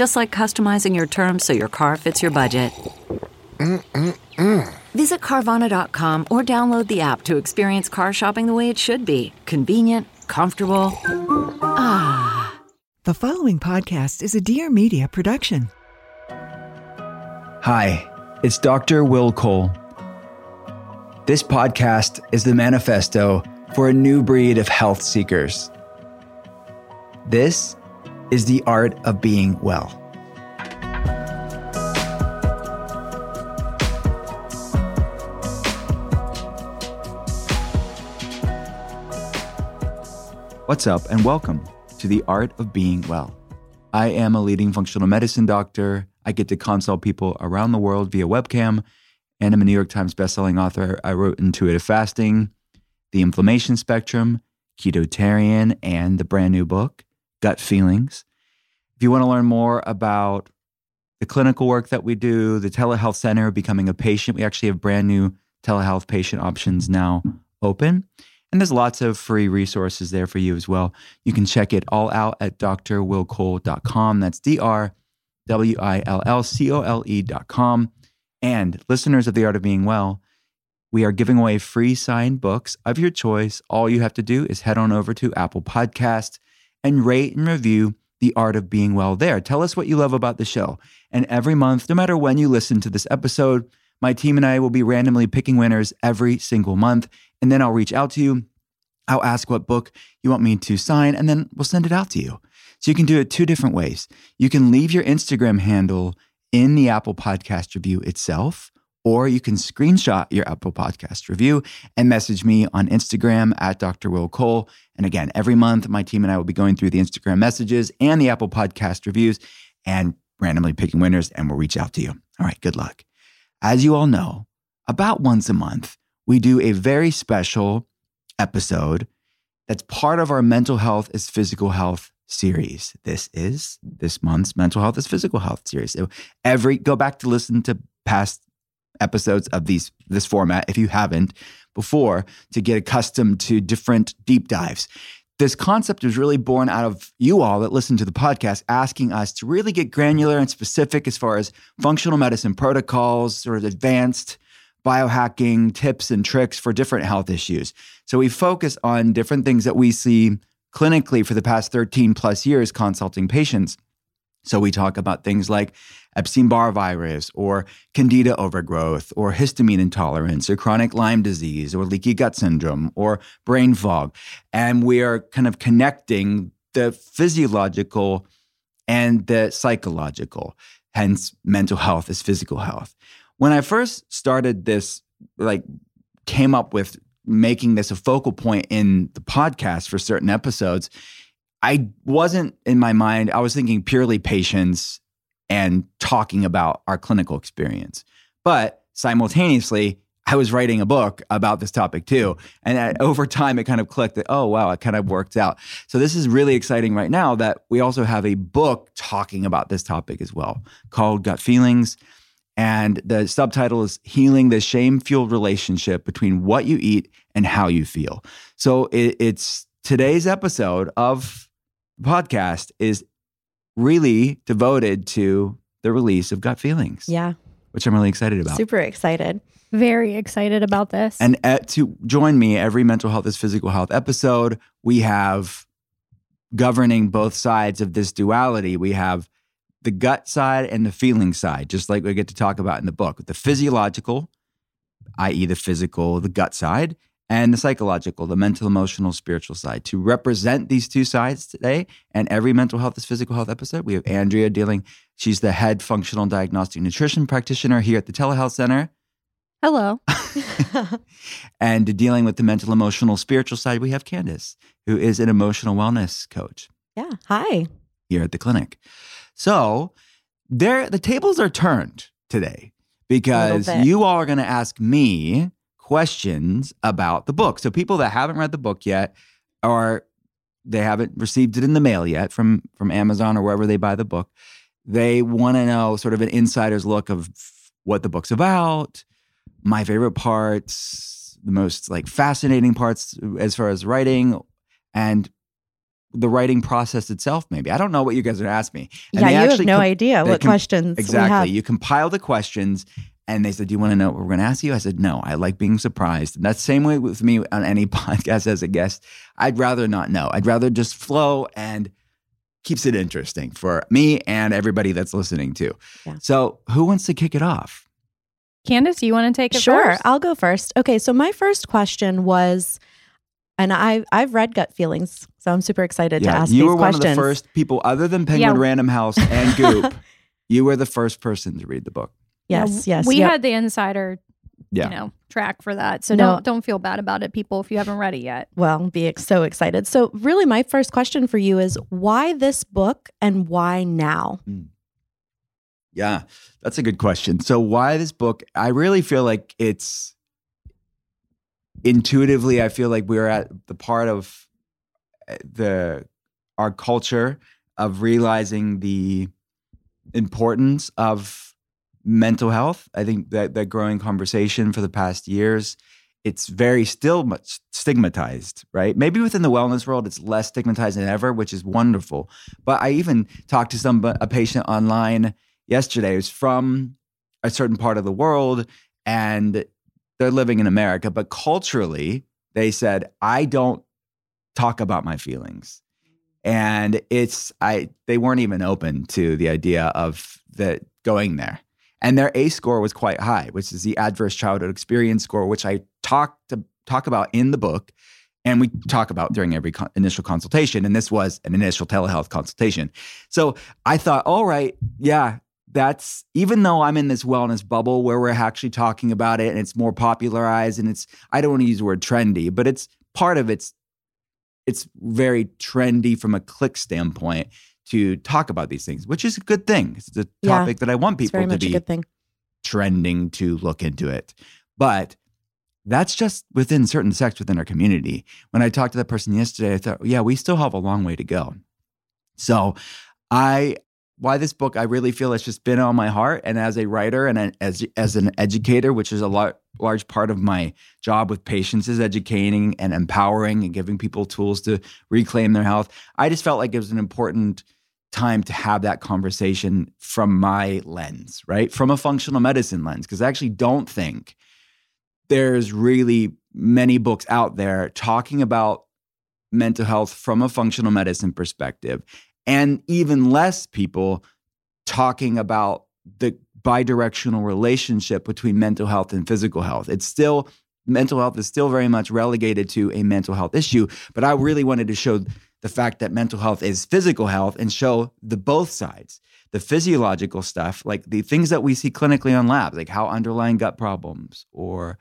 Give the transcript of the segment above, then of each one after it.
Just like customizing your terms so your car fits your budget. Mm-mm-mm. Visit Carvana.com or download the app to experience car shopping the way it should be convenient, comfortable. Ah. The following podcast is a Dear Media production. Hi, it's Dr. Will Cole. This podcast is the manifesto for a new breed of health seekers. This is the art of being well. What's up, and welcome to the art of being well. I am a leading functional medicine doctor. I get to consult people around the world via webcam, and I'm a New York Times bestselling author. I wrote Intuitive Fasting, The Inflammation Spectrum, Ketotarian, and the brand new book, Gut Feelings. If you want to learn more about the clinical work that we do, the telehealth center, becoming a patient, we actually have brand new telehealth patient options now open. And there's lots of free resources there for you as well. You can check it all out at drwillcole.com. That's D R W I L L C O L E.com. And listeners of The Art of Being Well, we are giving away free signed books of your choice. All you have to do is head on over to Apple Podcast and rate and review The Art of Being Well there. Tell us what you love about the show. And every month, no matter when you listen to this episode, my team and I will be randomly picking winners every single month. And then I'll reach out to you. I'll ask what book you want me to sign, and then we'll send it out to you. So you can do it two different ways. You can leave your Instagram handle in the Apple Podcast review itself, or you can screenshot your Apple Podcast review and message me on Instagram at Dr. Will Cole. And again, every month, my team and I will be going through the Instagram messages and the Apple Podcast reviews and randomly picking winners, and we'll reach out to you. All right, good luck. As you all know, about once a month, we do a very special episode that's part of our mental health is physical health series. This is this month's mental health is physical health series. Every go back to listen to past episodes of these this format if you haven't before to get accustomed to different deep dives. This concept was really born out of you all that listen to the podcast asking us to really get granular and specific as far as functional medicine protocols, sort of advanced biohacking tips and tricks for different health issues. So we focus on different things that we see clinically for the past 13 plus years consulting patients. So we talk about things like Epstein Barr virus or candida overgrowth or histamine intolerance or chronic Lyme disease or leaky gut syndrome or brain fog. And we are kind of connecting the physiological and the psychological, hence mental health is physical health when I first started this, like came up with making this a focal point in the podcast for certain episodes, I wasn't in my mind, I was thinking purely patients and talking about our clinical experience. But simultaneously, I was writing a book about this topic too. And over time, it kind of clicked that, oh, wow, it kind of worked out. So this is really exciting right now that we also have a book talking about this topic as well called Gut Feelings. And the subtitle is Healing the Shame Fueled Relationship Between What You Eat and How You Feel. So it, it's today's episode of podcast is really devoted to the release of Gut Feelings. Yeah. Which I'm really excited about. Super excited. Very excited about this. And uh, to join me every mental health is physical health episode, we have governing both sides of this duality. We have the gut side and the feeling side, just like we get to talk about in the book. The physiological, i.e., the physical, the gut side, and the psychological, the mental, emotional, spiritual side. To represent these two sides today and every mental health is physical health episode, we have Andrea dealing. She's the head functional diagnostic nutrition practitioner here at the Telehealth Center. Hello. and dealing with the mental, emotional, spiritual side, we have Candace, who is an emotional wellness coach Yeah. Hi. here at the clinic. So there the tables are turned today because you all are going to ask me questions about the book. So people that haven't read the book yet or they haven't received it in the mail yet from from Amazon or wherever they buy the book, they want to know sort of an insider's look of what the book's about, my favorite parts, the most like fascinating parts as far as writing and the writing process itself maybe. I don't know what you guys are going to ask me. And yeah, you have no com- idea what com- questions Exactly. You compile the questions and they said, Do you want to know what we're going to ask you? I said, No, I like being surprised. And that's the same way with me on any podcast as a guest. I'd rather not know. I'd rather just flow and keeps it interesting for me and everybody that's listening too. Yeah. So, who wants to kick it off? Candace, you want to take it Sure, first? I'll go first. Okay, so my first question was, and I I've read Gut Feelings, so I'm super excited to ask you these were one of the first people, other than Penguin Yeah. Random House and Goop, you were the first person to read the book. Yes, yes. We yep. had the insider, Yeah. you know, track for that. So No. don't don't feel bad about it, people, if you haven't read it yet. well, be ex- so excited. So, really, my first question for you is why this book and why now? Yeah, that's a good question. So, why this book? I really feel like it's intuitively, I feel like we're at the part of uh, the our culture of realizing the importance of mental health. I think that that growing conversation for the past years, it's very still much stigmatized, right? Maybe within the wellness world, it's less stigmatized than ever, which is wonderful. But I even talked to some a patient online yesterday who's from a certain part of the world and they're living in America, but culturally, they said, I don't talk about my feelings. And it's I they weren't even open to the idea of the going there. And their ACE score was quite high, which is the adverse childhood experience score, which I talk to talk about in the book. And we talk about during every initial consultation. And this was an initial telehealth consultation. So I thought, all right, yeah, that's even though I'm in this wellness bubble where we're actually talking about it and it's more popularized and it's I don't want to use the word trendy, but it's part of it's it's very trendy from a click standpoint to talk about these things, which is a good thing. It's a Yeah, topic that I want people to be good thing. trending to look into it. But that's just within certain sects within our community. When I talked to that person yesterday, I thought, yeah, we still have a long way to go. So I why this book I really feel it's just been on my heart and as a writer and as as an educator which is a lot, large part of my job with patients is educating and empowering and giving people tools to reclaim their health I just felt like it was an important time to have that conversation from my lens right from a functional medicine lens because I actually don't think there's really many books out there talking about mental health from a functional medicine perspective and even less people talking about the bidirectional relationship between mental health and physical health. It's still mental health is still very much relegated to a mental health issue, but I really wanted to show the fact that mental health is physical health and show the both sides. The physiological stuff, like the things that we see clinically on labs, like how underlying gut problems or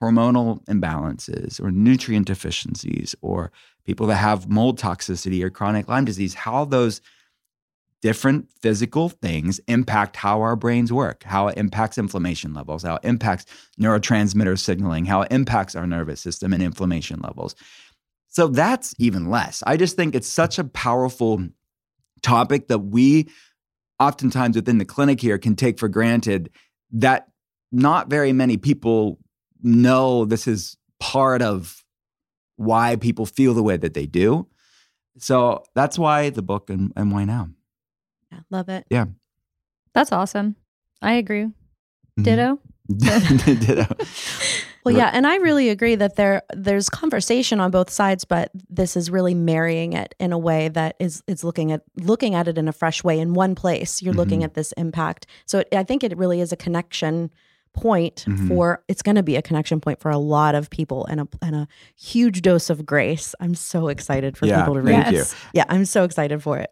hormonal imbalances or nutrient deficiencies or people that have mold toxicity or chronic Lyme disease, how those different physical things impact how our brains work, how it impacts inflammation levels, how it impacts neurotransmitter signaling, how it impacts our nervous system and inflammation levels. So that's even less. I just think it's such a powerful topic that we oftentimes within the clinic here can take for granted that not very many people know this is part of why people feel the way that they do. So that's why the book and, and why now. Yeah, love it. Yeah. That's awesome. I agree. Mhm. Ditto. Ditto. Well, yeah, and I really agree that there there's conversation on both sides, but this is really marrying it in a way that is is looking at looking at it in a fresh way in one place. You're looking Mhm. at this impact, so it, I think it really is a connection point Mhm. for. It's going to be a connection point for a lot of people, and a and a huge dose of grace. I'm so excited for Yeah, people to read. thank you. Yes. Yeah, I'm so excited for it.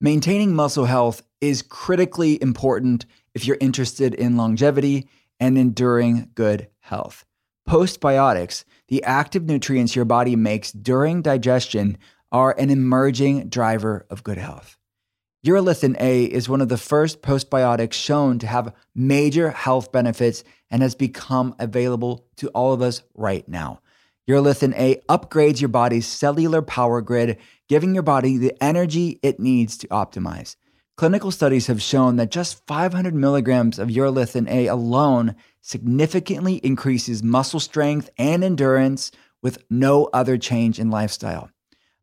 Maintaining muscle health is critically important if you're interested in longevity and enduring good health. Postbiotics, the active nutrients your body makes during digestion, are an emerging driver of good health. Urolithin A is one of the first postbiotics shown to have major health benefits and has become available to all of us right now. Urolithin A upgrades your body's cellular power grid, giving your body the energy it needs to optimize. Clinical studies have shown that just 500 milligrams of urolithin A alone significantly increases muscle strength and endurance with no other change in lifestyle.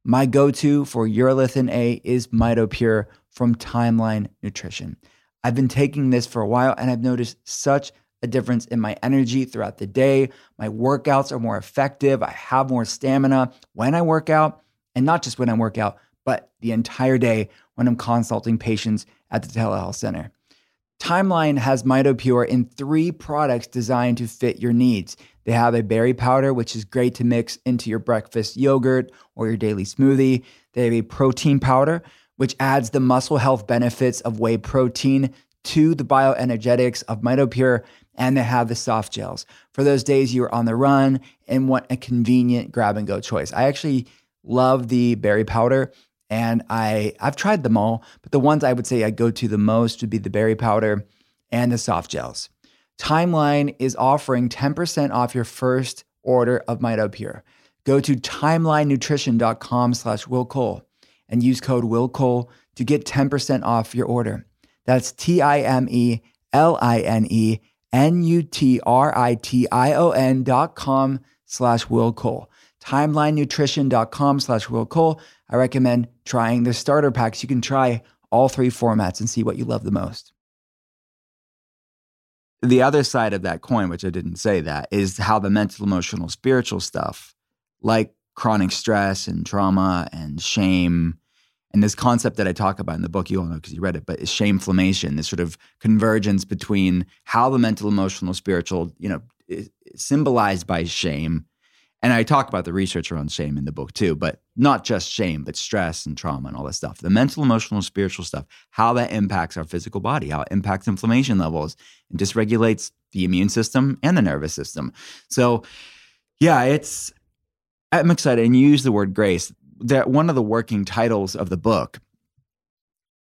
My go to for urolithin A is MitoPure from Timeline Nutrition. I've been taking this for a while and I've noticed such a difference in my energy throughout the day. My workouts are more effective. I have more stamina when I work out, and not just when I work out, but the entire day when I'm consulting patients at the telehealth center. Timeline has MitoPure in three products designed to fit your needs. They have a berry powder, which is great to mix into your breakfast yogurt or your daily smoothie. They have a protein powder, which adds the muscle health benefits of whey protein to the bioenergetics of MitoPure. And they have the soft gels for those days you're on the run and want a convenient grab and go choice. I actually love the berry powder and I I've tried them all, but the ones I would say I go to the most would be the berry powder and the soft gels. Timeline is offering 10% off your first order of MitoPure. Go to timelinenutrition.com slash Will Cole and use code Will Cole to get 10% off your order. That's T-I-M-E L-I-N-E N-U-T-R-I-T-I-O-N dot com slash Will Cole. TimelineNutrition.com slash Will Cole. I recommend trying the starter packs. You can try all three formats and see what you love the most. The other side of that coin, which I didn't say that, is how the mental, emotional, spiritual stuff, like chronic stress and trauma and shame, and this concept that I talk about in the book, you all know because you read it, but is shameflammation, this sort of convergence between how the mental, emotional, spiritual, you know, symbolized by shame. And I talk about the research around shame in the book too, but not just shame, but stress and trauma and all that stuff. The mental, emotional, spiritual stuff, how that impacts our physical body, how it impacts inflammation levels and dysregulates the immune system and the nervous system. So, yeah, it's, I'm excited. And you use the word grace that one of the working titles of the book,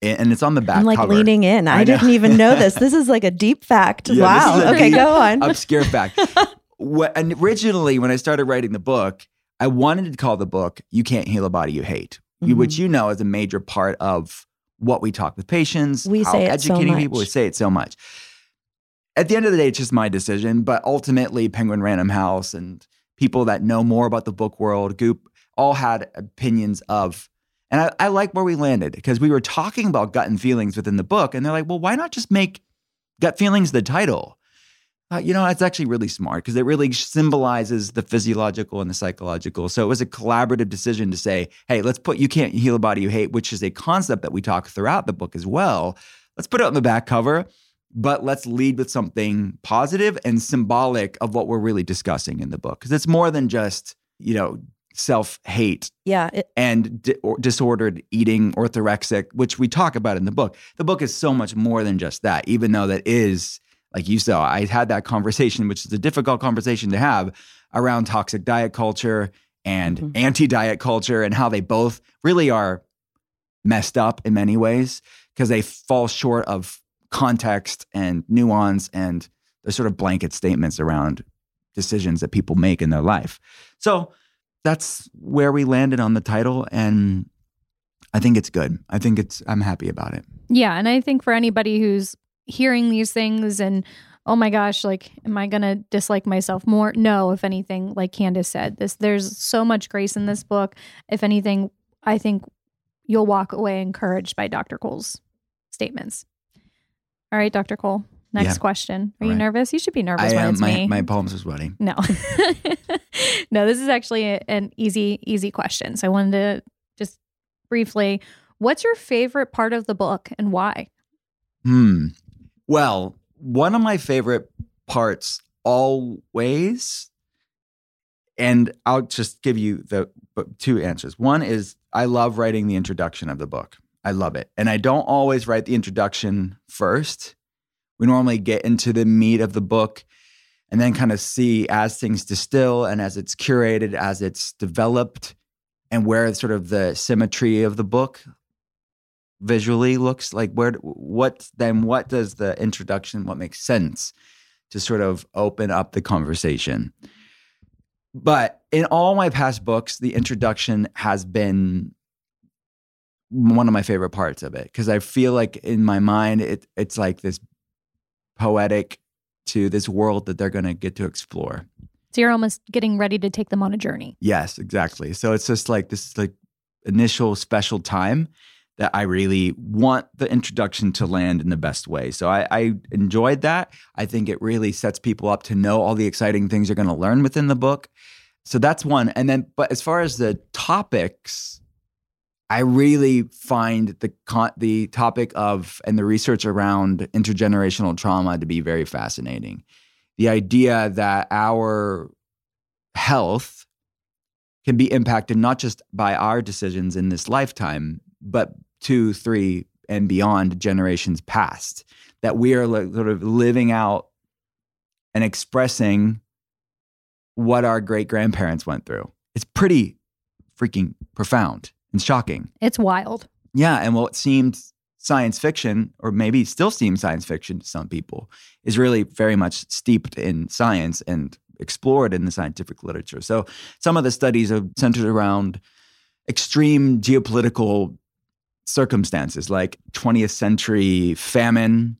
and it's on the back I'm like cover. leaning in. I, I didn't even know this. This is like a deep fact. Yeah, wow. Okay, deep, go on. Obscure fact. What, and originally, when I started writing the book, I wanted to call the book "You Can't Heal a Body You Hate," Mhm. which you know is a major part of what we talk with patients. We say it so educating people. We much. say it so much. At the end of the day, it's just my decision. But ultimately, Penguin Random House and people that know more about the book world, Goop, all had opinions of. And I, I like where we landed because we were talking about gut and feelings within the book, and they're like, "Well, why not just make gut feelings the title?" Uh, you know, it's actually really smart because it really symbolizes the physiological and the psychological. So it was a collaborative decision to say, hey, let's put You Can't Heal a Body You Hate, which is a concept that we talk throughout the book as well. Let's put it on the back cover, but let's lead with something positive and symbolic of what we're really discussing in the book. Because it's more than just, you know, self hate yeah. It, and di- or disordered eating, orthorexic, which we talk about in the book. The book is so much more than just that, even though that is, like you saw, I had that conversation, which is a difficult conversation to have around toxic diet culture and Mhm. anti diet culture and how they both really are messed up in many ways because they fall short of context and nuance and the sort of blanket statements around decisions that people make in their life. So that's where we landed on the title and I think it's good. I think it's I'm happy about it. Yeah. And I think for anybody who's hearing these things and, oh my gosh, like, am I to dislike myself more? No, if anything, like Candace said, this, there's so much grace in this book. If anything, I think you'll walk away encouraged by Dr. Cole's statements. All right, Dr. Cole, Next Yeah. question. Are All you nervous? You should be nervous I when am. it's My, me. my palms are sweating. No. no, this is actually a- an easy, easy question. So I wanted to just briefly, what's your favorite part of the book and why? Hmm. Well, one of my favorite parts always, and I'll just give you the two answers. One is I love writing the introduction of the book. I love it. And I don't always write the introduction first. We normally get into the meat of the book and then kind of see as things distill and as it's curated, as it's developed, and where sort of the symmetry of the book visually looks like where what then what does the introduction what makes sense to sort of open up the conversation but in all my past books the introduction has been one of my favorite parts of it because i feel like in my mind it, it's like this poetic to this world that they're going to get to explore So you're almost getting ready to take them on a journey. Yes, exactly. So it's just like this like initial special time that I really want the introduction to land in the best way. So I, I enjoyed that. I think it really sets people up to know all the exciting things you're going to learn within the book. So that's one. And then, but as far as the topics, I really find the con- the topic of and the research around intergenerational trauma to be very fascinating. The idea that our health can be impacted not just by our decisions in this lifetime, but two, three, and beyond generations past. That we are like sort of living out and expressing what our great grandparents went through. It's pretty freaking profound and shocking. It's wild. Yeah, and what seemed science fiction, or maybe still seems science fiction to some people, is really very much steeped in science and explored in the scientific literature. So some of the studies are centered around extreme geopolitical circumstances, like 20th century famine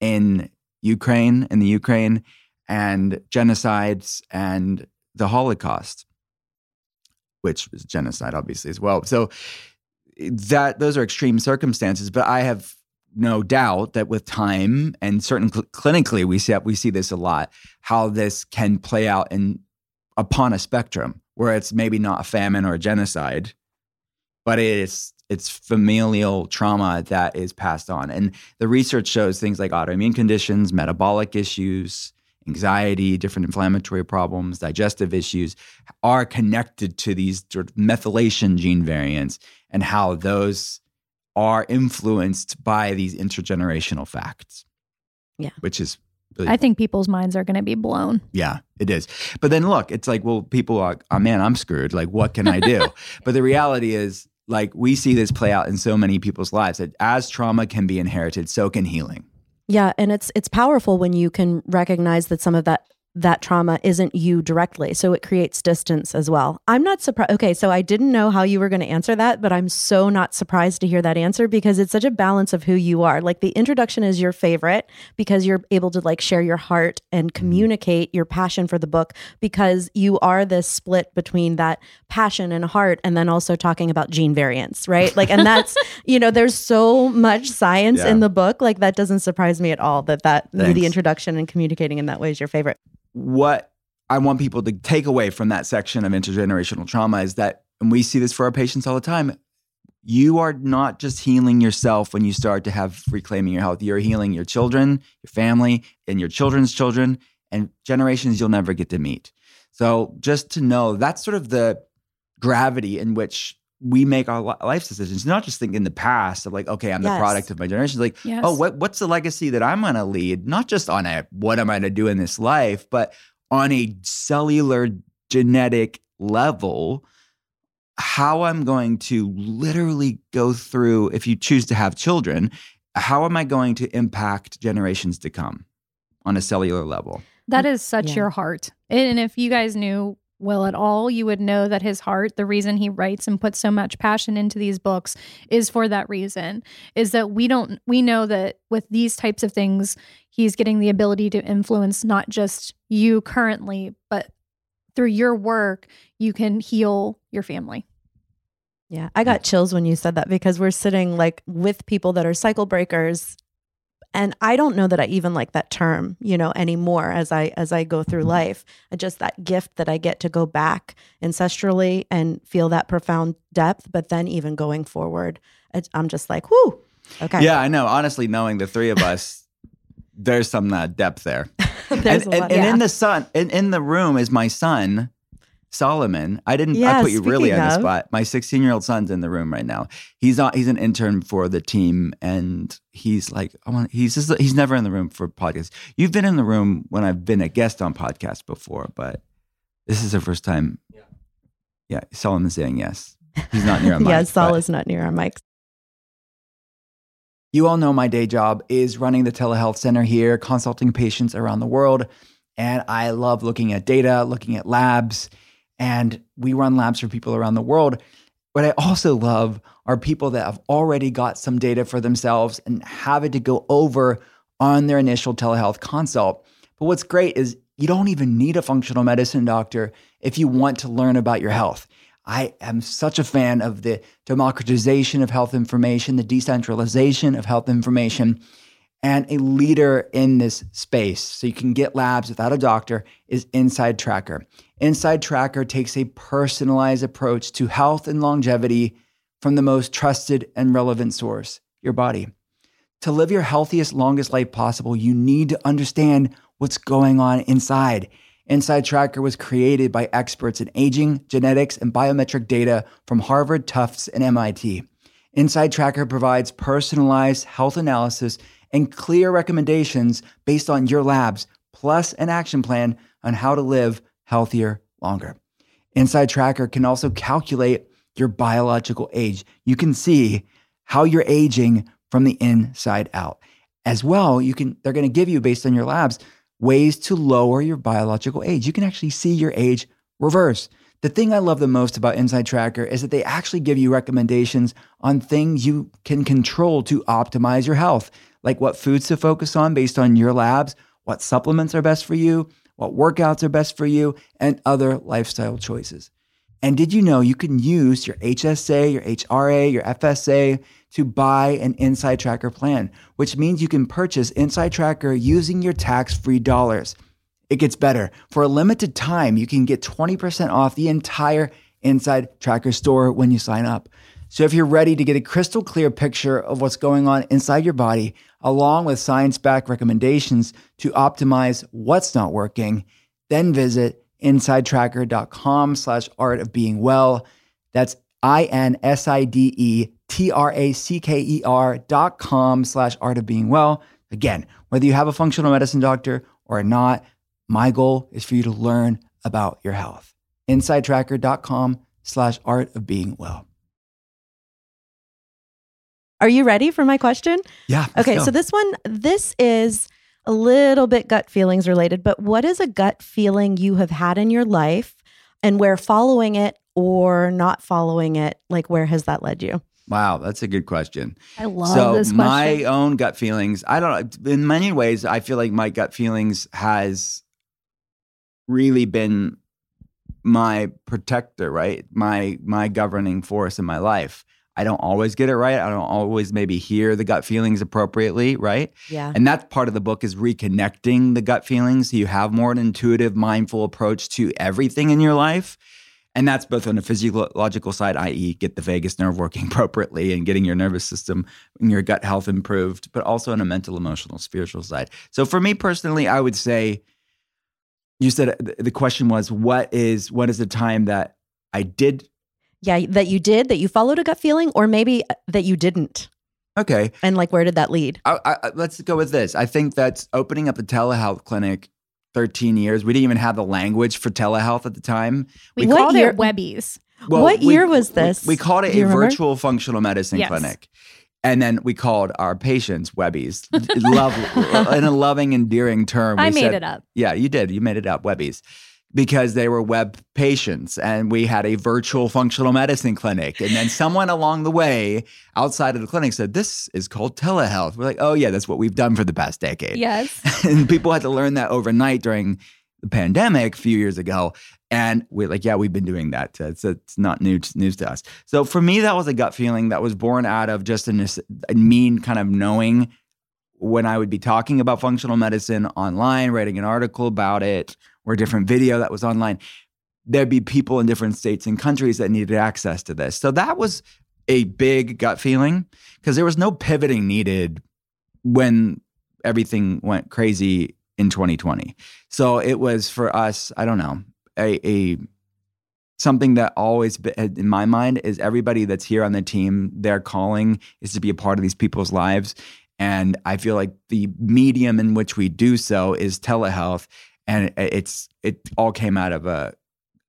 in Ukraine, in the Ukraine, and genocides and the Holocaust, which is genocide, obviously, as well. So that those are extreme circumstances, but I have no doubt that with time and certain cl- clinically we see we see this a lot how this can play out in upon a spectrum where it's maybe not a famine or a genocide, but it's it's familial trauma that is passed on. And the research shows things like autoimmune conditions, metabolic issues, anxiety, different inflammatory problems, digestive issues are connected to these sort of methylation gene variants and how those are influenced by these intergenerational facts. Yeah. Which is really I think people's minds are going to be blown. yeah, it is. But then look, it's like, well, people are, oh man, I'm screwed. Like, what can I do? but the reality is, like, we see this play out in so many people's lives that as trauma can be inherited, so can healing. Yeah, and it's it's powerful when you can recognize that some of that that trauma isn't you directly. So it creates distance as well. I'm not surprised. Okay, so I didn't know how you were going to answer that, but I'm so not surprised to hear that answer because it's such a balance of who you are. Like the introduction is your favorite because you're able to like share your heart and mm-hmm. communicate your passion for the book because you are this split between that passion and heart and then also talking about gene variants, right? Like and that's, you know, there's so much science Yeah. in the book like that doesn't surprise me at all that that Thanks. the introduction and communicating in that way is your favorite. What I want people to take away from that section of intergenerational trauma is that, and we see this for our patients all the time, you are not just healing yourself when you start to have reclaiming your health. You're healing your children, your family, and your children's children, and generations you'll never get to meet. So just to know that's sort of the gravity in which we make our life decisions, not just think in the past of like, okay, I'm the Yes. product of my generation. Like, oh, Yes. oh, what, what's the legacy that I'm going to lead? Not just on a what am I going to do in this life, but on a cellular genetic level, how I'm going to literally go through, if you choose to have children, how am I going to impact generations to come on a cellular level? That is such Yeah. your heart. And if you guys knew Will at all, you would know that his heart, the reason he writes and puts so much passion into these books is for that reason. Is that we don't we know that with these types of things, he's getting the ability to influence not just you currently, but through your work, you can heal your family. Yeah, I got chills when you said that because we're sitting like with people that are cycle breakers and I don't know that I even like that term, you know, anymore as I as I go through life. Just that gift that I get to go back ancestrally and feel that profound depth, but then even going forward, it's, I'm just like, whoo, okay, Yeah, I know. Honestly, knowing the three of us, there's some uh, depth there. And, lot- and yeah. in the sun, in, in the room is my son, Solomon. I didn't. I put you really speaking on the of. spot. My 16 year old son's in the room right now. He's on. He's an intern for the team, and he's like, I want. He's just. He's never in the room for podcasts. You've been in the room when I've been a guest on podcasts before, but this is the first time. Yeah. Yeah. Solomon's saying yes. He's not near a mic. yeah, Saul is not near our mics. You all know my day job is running the telehealth center here, consulting patients around the world. And I love looking at data, looking at labs, and we run labs for people around the world. What I also love are people that have already got some data for themselves and have it to go over on their initial telehealth consult. But what's great is you don't even need a functional medicine doctor if you want to learn about your health. I am such a fan of the democratization of health information, the decentralization of health information, and a leader in this space. So you can get labs without a doctor is Inside Tracker. Inside Tracker takes a personalized approach to health and longevity from the most trusted and relevant source, your body. To live your healthiest, longest life possible, you need to understand what's going on inside. Inside Tracker was created by experts in aging, genetics, and biometric data from Harvard, Tufts, and MIT. Inside Tracker provides personalized health analysis and clear recommendations based on your labs, plus an action plan on how to live healthier longer. Inside Tracker can also calculate your biological age. You can see how you're aging from the inside out. As well, you can they're going to give you based on your labs ways to lower your biological age. You can actually see your age reverse. The thing I love the most about Inside Tracker is that they actually give you recommendations on things you can control to optimize your health, like what foods to focus on based on your labs, what supplements are best for you, what workouts are best for you, and other lifestyle choices. And did you know you can use your HSA, your HRA, your FSA to buy an Inside Tracker plan, which means you can purchase Inside Tracker using your tax free dollars. It gets better. For a limited time, you can get 20% off the entire Inside Tracker store when you sign up. So if you're ready to get a crystal clear picture of what's going on inside your body, along with science backed recommendations to optimize what's not working, then visit insidetracker.com slash art of being well. That's I-N-S-I-D-E T-R-A-C-K-E-R dot com slash art of being well. Again, whether you have a functional medicine doctor or not, my goal is for you to learn about your health. Insidetracker.com slash art of being well. Are you ready for my question? Yeah. Okay, go. so this one, this is a little bit gut feelings related, but what is a gut feeling you have had in your life and where following it or not following it, like where has that led you? Wow, that's a good question. I love so this question. my own gut feelings, I don't know. In many ways, I feel like my gut feelings has really been my protector, right? My my governing force in my life. I don't always get it right. I don't always maybe hear the gut feelings appropriately, right? Yeah. And that's part of the book is reconnecting the gut feelings so you have more an intuitive, mindful approach to everything in your life. And that's both on a physiological side, i.e., get the vagus nerve working appropriately and getting your nervous system and your gut health improved, but also on a mental, emotional, spiritual side. So for me personally, I would say you said uh, the question was what is what is the time that I did Yeah, that you did, that you followed a gut feeling, or maybe uh, that you didn't. okay And like, where did that lead? I, I, let's go with this. I think that's opening up the telehealth clinic 13 years. We didn't even have the language for telehealth at the time. we What called year- it Webbies. What year was this? We, called it a remember? virtual functional medicine Yes. clinic. And then we called our patients Webbies. Love in a loving, endearing term. I made said- it up. Yeah, you did. You made it up, Webbies. Because they were web patients and we had a virtual functional medicine clinic. And then someone along the way outside of the clinic said, This is called telehealth. We're like, Oh, yeah, that's what we've done for the past decade. Yes. and people had to learn that overnight during the pandemic a few years ago. And we're like, yeah, we've been doing that. It's, it's not new news to us. So for me, that was a gut feeling that was born out of just a, a mean kind of knowing when I would be talking about functional medicine online, writing an article about it, or a different video that was online, there'd be people in different states and countries that needed access to this. So that was a big gut feeling because there was no pivoting needed when everything went crazy in 2020. So it was for us, I don't know, a, a something that always in my mind is everybody that's here on the team, their calling is to be a part of these people's lives. And I feel like the medium in which we do so is telehealth. And it's it all came out of a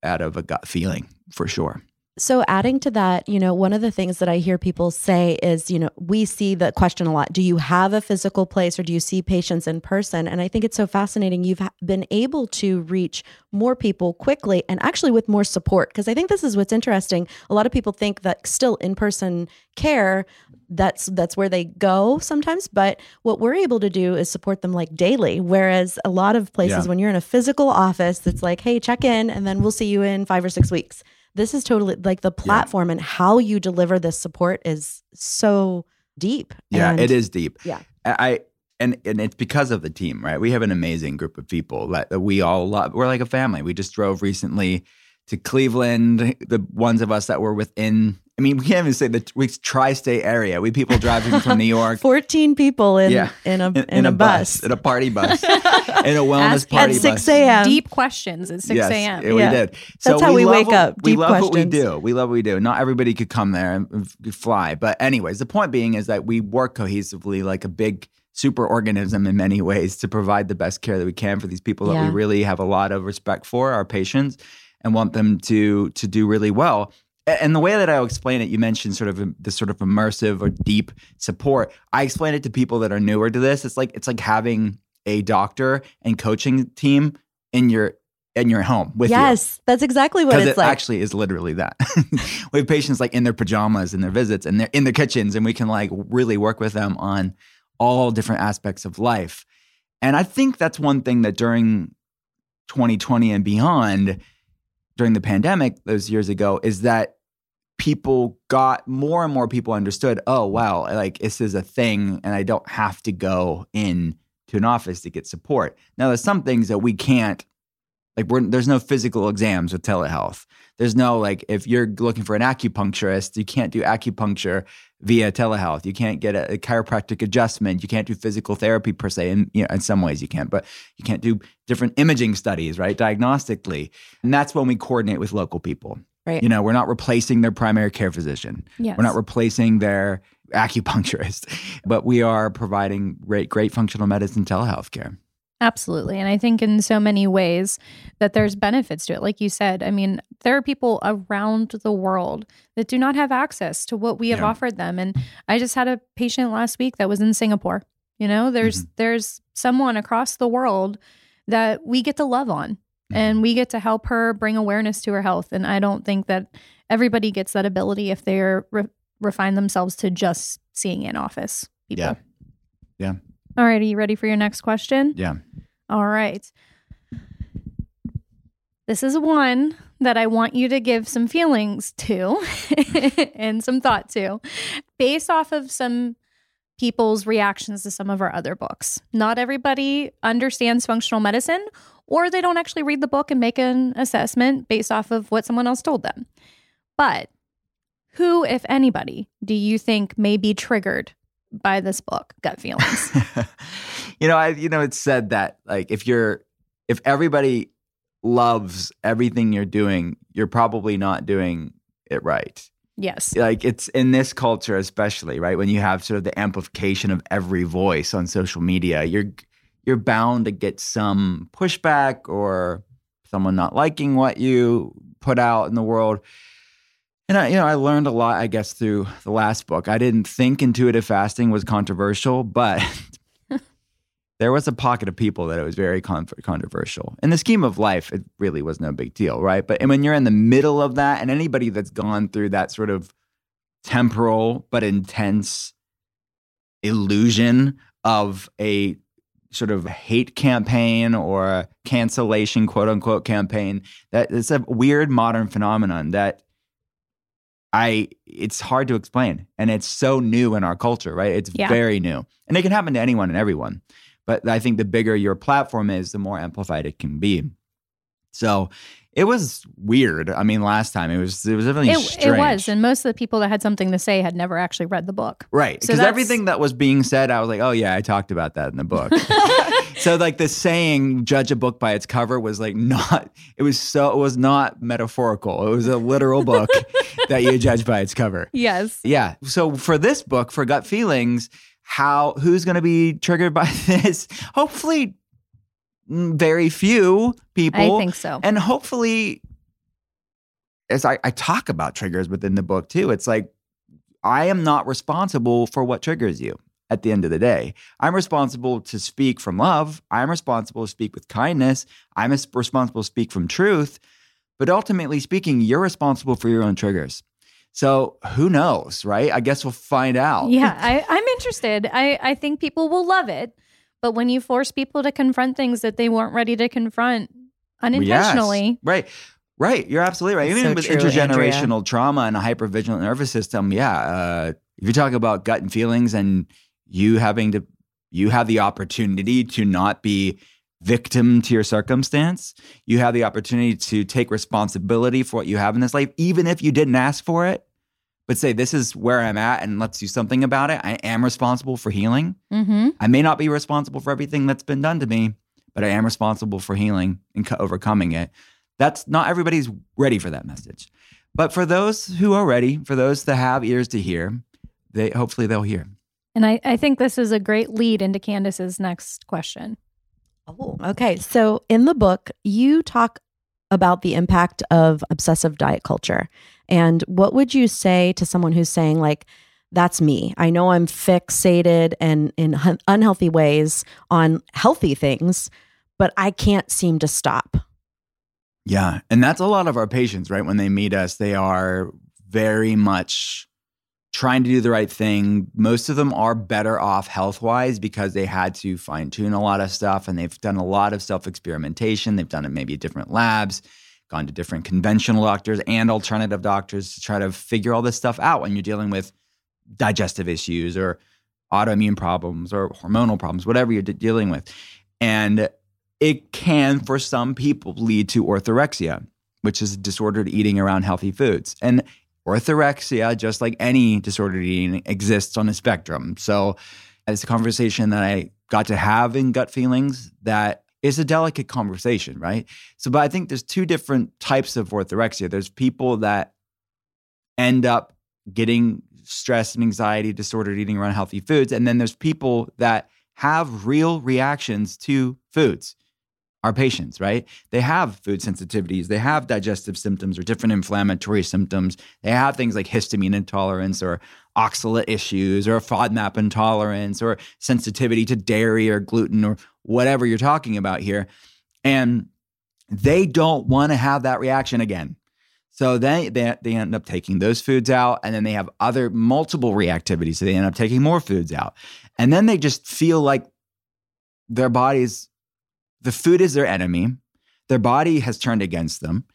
out of a gut feeling for sure. So, adding to that, you know, one of the things that I hear people say is, you know, we see the question a lot do you have a physical place or do you see patients in person? And I think it's so fascinating. You've been able to reach more people quickly and actually with more support. Because I think this is what's interesting. A lot of people think that still in person care, that's that's where they go sometimes but what we're able to do is support them like daily whereas a lot of places yeah. when you're in a physical office it's like hey check in and then we'll see you in 5 or 6 weeks this is totally like the platform yeah. and how you deliver this support is so deep. Yeah, and, it is deep. Yeah. I and and it's because of the team, right? We have an amazing group of people that, that we all love. We're like a family. We just drove recently to Cleveland. The ones of us that were within I mean, we can't even say the we tri-state area. We people driving from New York. Fourteen people in yeah. in a in, in a, a bus. bus. in a party bus, in a wellness Ask party at six a.m. Deep questions at six a.m. Yes, we did. So That's how we, we wake up. we love questions. what we do. We love what we do. Not everybody could come there and fly, but anyways, the point being is that we work cohesively like a big super organism in many ways to provide the best care that we can for these people yeah. that we really have a lot of respect for, our patients, and want them to to do really well and the way that I'll explain it, you mentioned sort of this sort of immersive or deep support. I explain it to people that are newer to this. It's like it's like having a doctor and coaching team in your in your home with yes, you. Yes, that's exactly what it's it like. Actually, is literally that. we have patients like in their pajamas in their visits and they're in their kitchens, and we can like really work with them on all different aspects of life. And I think that's one thing that during 2020 and beyond, during the pandemic those years ago, is that people got more and more people understood oh wow like this is a thing and i don't have to go in to an office to get support. Now there's some things that we can't like there's no physical exams with telehealth. There's no like if you're looking for an acupuncturist you can't do acupuncture via telehealth. You can't get a, a chiropractic adjustment. You can't do physical therapy per se. And you know in some ways you can but you can't do different imaging studies right diagnostically. And that's when we coordinate with local people Right. You know, we're not replacing their primary care physician. Yes. We're not replacing their acupuncturist, but we are providing great, great functional medicine telehealth care. Absolutely. And I think in so many ways that there's benefits to it. Like you said, I mean, there are people around the world that do not have access to what we have yeah. offered them. And I just had a patient last week that was in Singapore. You know, there's mm-hmm. there's someone across the world that we get to love on Mm-hmm. and we get to help her bring awareness to her health. And I don't think that everybody gets that ability if they're re- refine themselves to just seeing in office people. Yeah. Yeah. All right. Are you ready for your next question? Yeah. All right. This is one that I want you to give some feelings to and some thought to based off of some people's reactions to some of our other books. Not everybody understands functional medicine or they don't actually read the book and make an assessment based off of what someone else told them. But who, if anybody, do you think may be triggered by this book, Gut Feelings? you know, I you know it's said that like if you're if everybody loves everything you're doing, you're probably not doing it right. Yes. Like it's in this culture especially, right? When you have sort of the amplification of every voice on social media, you're you're bound to get some pushback or someone not liking what you put out in the world. And I, you know, I learned a lot, I guess, through the last book. I didn't think intuitive fasting was controversial, but there was a pocket of people that it was very con- controversial. In the scheme of life, it really was no big deal, right? But and when you're in the middle of that, and anybody that's gone through that sort of temporal but intense illusion of a sort of hate campaign or cancellation quote unquote campaign that it's a weird modern phenomenon that I it's hard to explain and it's so new in our culture, right? It's Yeah. very new. And it can happen to anyone and everyone. But I think the bigger your platform is, the more amplified it can be. So it was weird. I mean, last time it was it was really It, strange. it was. And most of the people that had something to say had never actually read the book. Right. Because that's- everything that was being said, I was like, oh, yeah, I talked about that in the book. so, like, the saying, judge a book by its cover was like not, it was so, it was not metaphorical. It was a literal book that you judge by its cover. Yes. Yeah. So, for this book, for Gut Feelings, how, who's going to be triggered by this? Hopefully, mm, very few people. I think so. And hopefully, as I, I talk about triggers within the book too, it's like I am not responsible for what triggers you at the end of the day. I'm responsible to speak from love. I'm responsible to speak with kindness. I'm responsible to speak from truth. But ultimately speaking, you're responsible for your own triggers. So who knows, right? I guess we'll find out. Yeah, I, I'm interested. I, I think people will love it. But when you force people to confront things that they weren't ready to confront unintentionally, Yes. Right. Right. You're absolutely right. That's Even so with true, intergenerational trauma and a hypervigilant nervous system, yeah. Uh, if you talk about gut and feelings and you having to, you have the opportunity to not be victim to your circumstance. You have the opportunity to take responsibility for what you have in this life, even if you didn't ask for it, but say, this is where I'm at and let's do something about it. I am responsible for healing. mm-hmm. I may not be responsible for everything that's been done to me, but I am responsible for healing and overcoming it. That's not everybody's ready for that message. But for those who are ready, for those that have ears to hear, they hopefully they'll hear. and I, I think this is a great lead into Candace's next question. Oh, okay. So in the book, you talk about the impact of obsessive diet culture. And what would you say to someone who's saying, like, that's me? I know I'm fixated and in unhealthy ways on healthy things, but I can't seem to stop. Yeah. And that's a lot of our patients, right? When they meet us, they are very much trying to do the right thing. Most of them are better off health wise because they had to fine tune a lot of stuff and they've done a lot of self experimentation. They've done it maybe at different labs, gone to different conventional doctors and alternative doctors to try to figure all this stuff out when you're dealing with digestive issues or autoimmune problems or hormonal problems, whatever you're de- dealing with. And it can, for some people, lead to orthorexia, which is disordered eating around healthy foods. And orthorexia, just like any disordered eating, exists on a spectrum. So it's a conversation that I got to have in gut feelings that is a delicate conversation, right? So, but I think there's two different types of orthorexia. There's people that end up getting stress and anxiety, disordered eating around healthy foods. And then there's people that have real reactions to foods. Our patients, right? They have food sensitivities, they have digestive symptoms or different inflammatory symptoms. They have things like histamine intolerance or oxalate issues or FODMAP intolerance or sensitivity to dairy or gluten or whatever you're talking about here. And they don't want to have that reaction again. So they, they they end up taking those foods out, and then they have other multiple reactivities. So they end up taking more foods out, and then they just feel like their bodies, the food is their enemy. Their body has turned against them,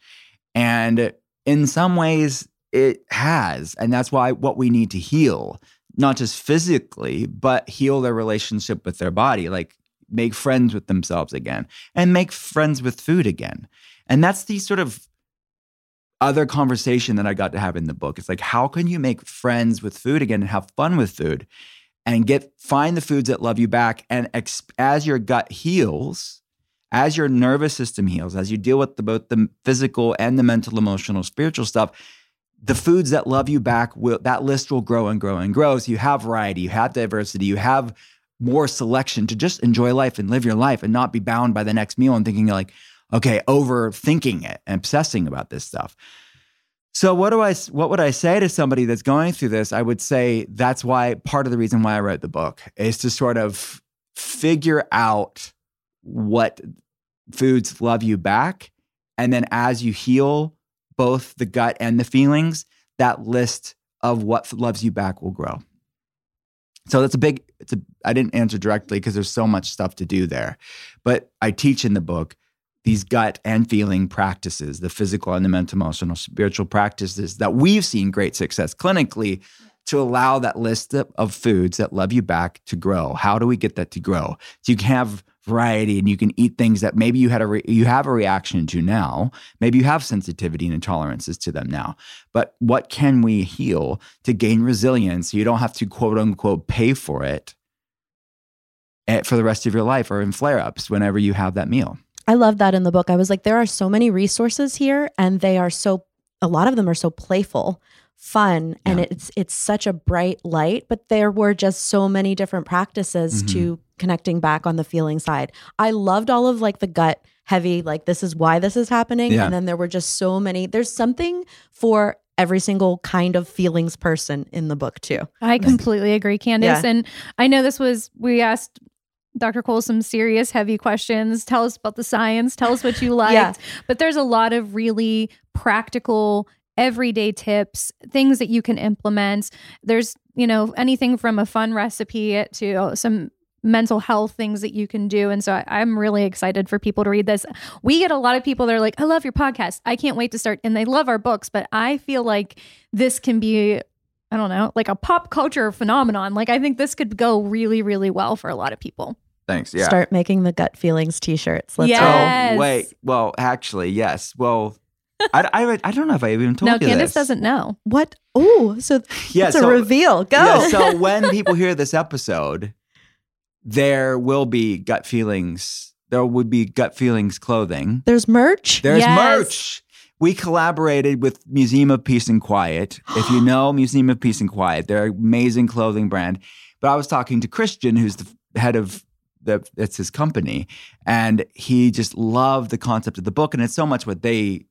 and in some ways it has, and that's why what we need to heal, not just physically, but heal their relationship with their body, like make friends with themselves again, and make friends with food again, and that's the sort of other conversation that I got to have in the book. It's like, how can you make friends with food again and have fun with food and get find the foods that love you back? And as your gut heals, as your nervous system heals, as you deal with the, both the physical and the mental, emotional, spiritual stuff, the foods that love you back will that list will grow and grow and grow. So you have variety, you have diversity, you have more selection to just enjoy life and live your life and not be bound by the next meal and thinking like, okay, overthinking it and obsessing about this stuff. So what do I what would I say to somebody that's going through this? I would say that's why part of the reason why I wrote the book is to sort of figure out what foods love you back and then as you heal both the gut and the feelings, that list of what loves you back will grow. So that's a big it's a I didn't answer directly because there's so much stuff to do there. But I teach in the book these gut and feeling practices, the physical and the mental, emotional, spiritual practices that we've seen great success clinically to allow that list of, foods that love you back to grow. How do we get that to grow? So you can have variety and you can eat things that maybe you had a re- you have a reaction to now. Maybe you have sensitivity and intolerances to them now. But what can we heal to gain resilience? So you don't have to quote unquote pay for it eh, for the rest of your life or in flare-ups whenever you have that meal. I love that in the book. I was like, there are so many resources here, and they are so, a lot of them are so playful, fun, and it's it's such a bright light. But there were just so many different practices to mm-hmm. connecting back on the feeling side. I loved all of like the gut heavy, like this is why this is happening, Yeah. and then there were just so many. There's something for every single kind of feelings person in the book too. I completely agree, Candace. Yeah. And I know this was, we asked Dr. Cole some serious, heavy questions. Tell us about the science. Tell us what you liked. Yeah. But there's a lot of really practical, everyday tips, things that you can implement. There's, you know, anything from a fun recipe to some mental health things that you can do. And so I, I'm really excited for people to read this. We get a lot of people that are like, I love your podcast. I can't wait to start. And they love our books, but I feel like this can be I don't know, like a pop culture phenomenon. Like I think this could go really, really well for a lot of people. thanks yeah Start making the gut feelings t-shirts. Let's Yeah. roll. Yes. oh wait well actually yes well I, I, I don't know if I even told no, you Candace this. doesn't know. What? Oh, so Yeah, it's a so- reveal. Go. Yeah, so when people hear this episode, there will be gut feelings. There would be gut feelings clothing. There's merch. There's Yes. merch. We collaborated with Museum of Peace and Quiet. If you know Museum of Peace and Quiet, they're an amazing clothing brand. But I was talking to Christian, who's the head of the it's his company, and he just loved the concept of the book, and it's so much what they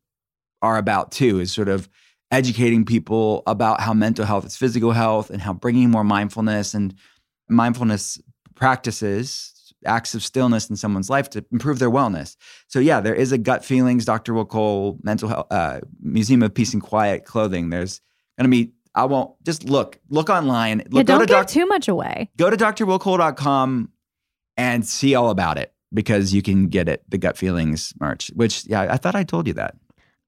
are about too, is sort of educating people about how mental health is physical health and how bringing more mindfulness and mindfulness practices, acts of stillness in someone's life to improve their wellness. So yeah, there is a gut feelings, Dr. Will Cole, mental health, uh, Museum of Peace and Quiet clothing. There's going to be, I won't just look, look online. Look, Yeah, don't to give doc, too much away. go to drwillcole.com and see all about it because you can get it, the gut feelings merch, which yeah, I thought I told you that.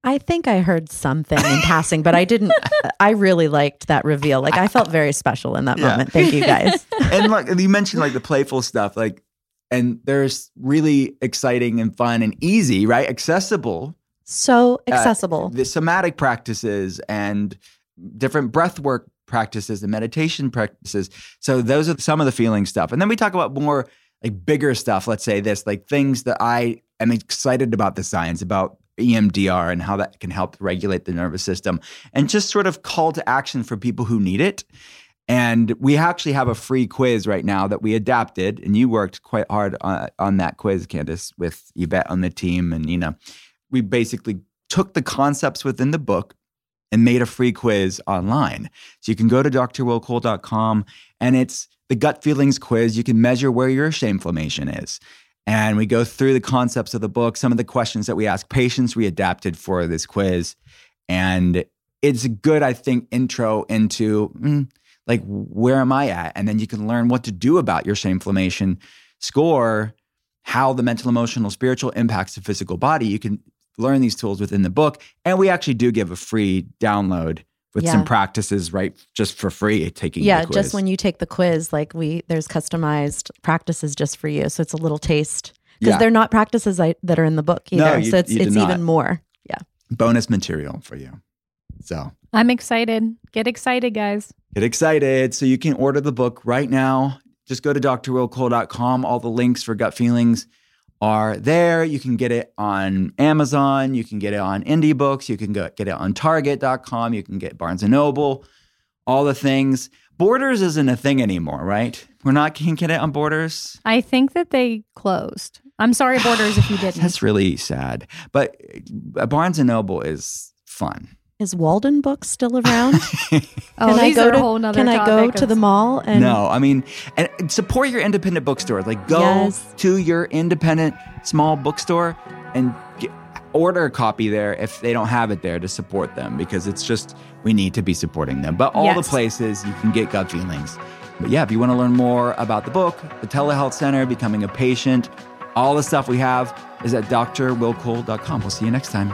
I think I heard something in passing, but I didn't. I really liked that reveal. Like I felt very special in that Yeah. moment. Thank you guys. and like you mentioned like the playful stuff like and there's really exciting and fun and easy right accessible So uh, accessible. the somatic practices and different breath work practices and meditation practices so those are some of the feeling stuff and then we talk about more like bigger stuff let's say this like things that i am excited about the science about emdr and how that can help regulate the nervous system and just sort of call to action for people who need it and we actually have a free quiz right now that we adapted, and you worked quite hard on, on that quiz, Candace, with Yvette on the team. And, you know, we basically took the concepts within the book and made a free quiz online. So you can go to drwillcole.com and it's the gut feelings quiz. You can measure where your shameflammation is. And we go through the concepts of the book, some of the questions that we ask patients, we adapted for this quiz. And it's a good, I think, intro into mm, like where am I at? And then you can learn what to do about your shameflammation score, how the mental, emotional, spiritual impacts the physical body. You can learn these tools within the book. And we actually do give a free download with Yeah. some practices, right? Just for free, taking yeah, the quiz. just when you take the quiz, like we there's customized practices just for you. So it's a little taste because Yeah. they're not practices I, that are in the book No, either. you- so it's you it's not. even more. Yeah. bonus material for you. So I'm excited. Get excited, guys. Get excited. So you can order the book right now. Just go to drwillcole.com. All the links for gut feelings are there. You can get it on Amazon. You can get it on Indie Books. You can go, get it on Target.com. You can get Barnes and Noble. All the things. Borders isn't a thing anymore, right? We're not can't get it on Borders. I think that they closed. I'm sorry, Borders, if you didn't. That's really sad. But uh, Barnes and Noble is fun. Is Waldenbooks still around? oh, can I go to a whole nother Can I go to the mall and no, I mean, and support your independent bookstore. Like, go Yes. to your independent small bookstore and get, order a copy there if they don't have it there to support them because it's just we need to be supporting them. But all Yes. the places you can get gut feelings. But yeah, if you want to learn more about the book, the telehealth center, becoming a patient, All the stuff we have is at drwillcole.com. We'll see you next time.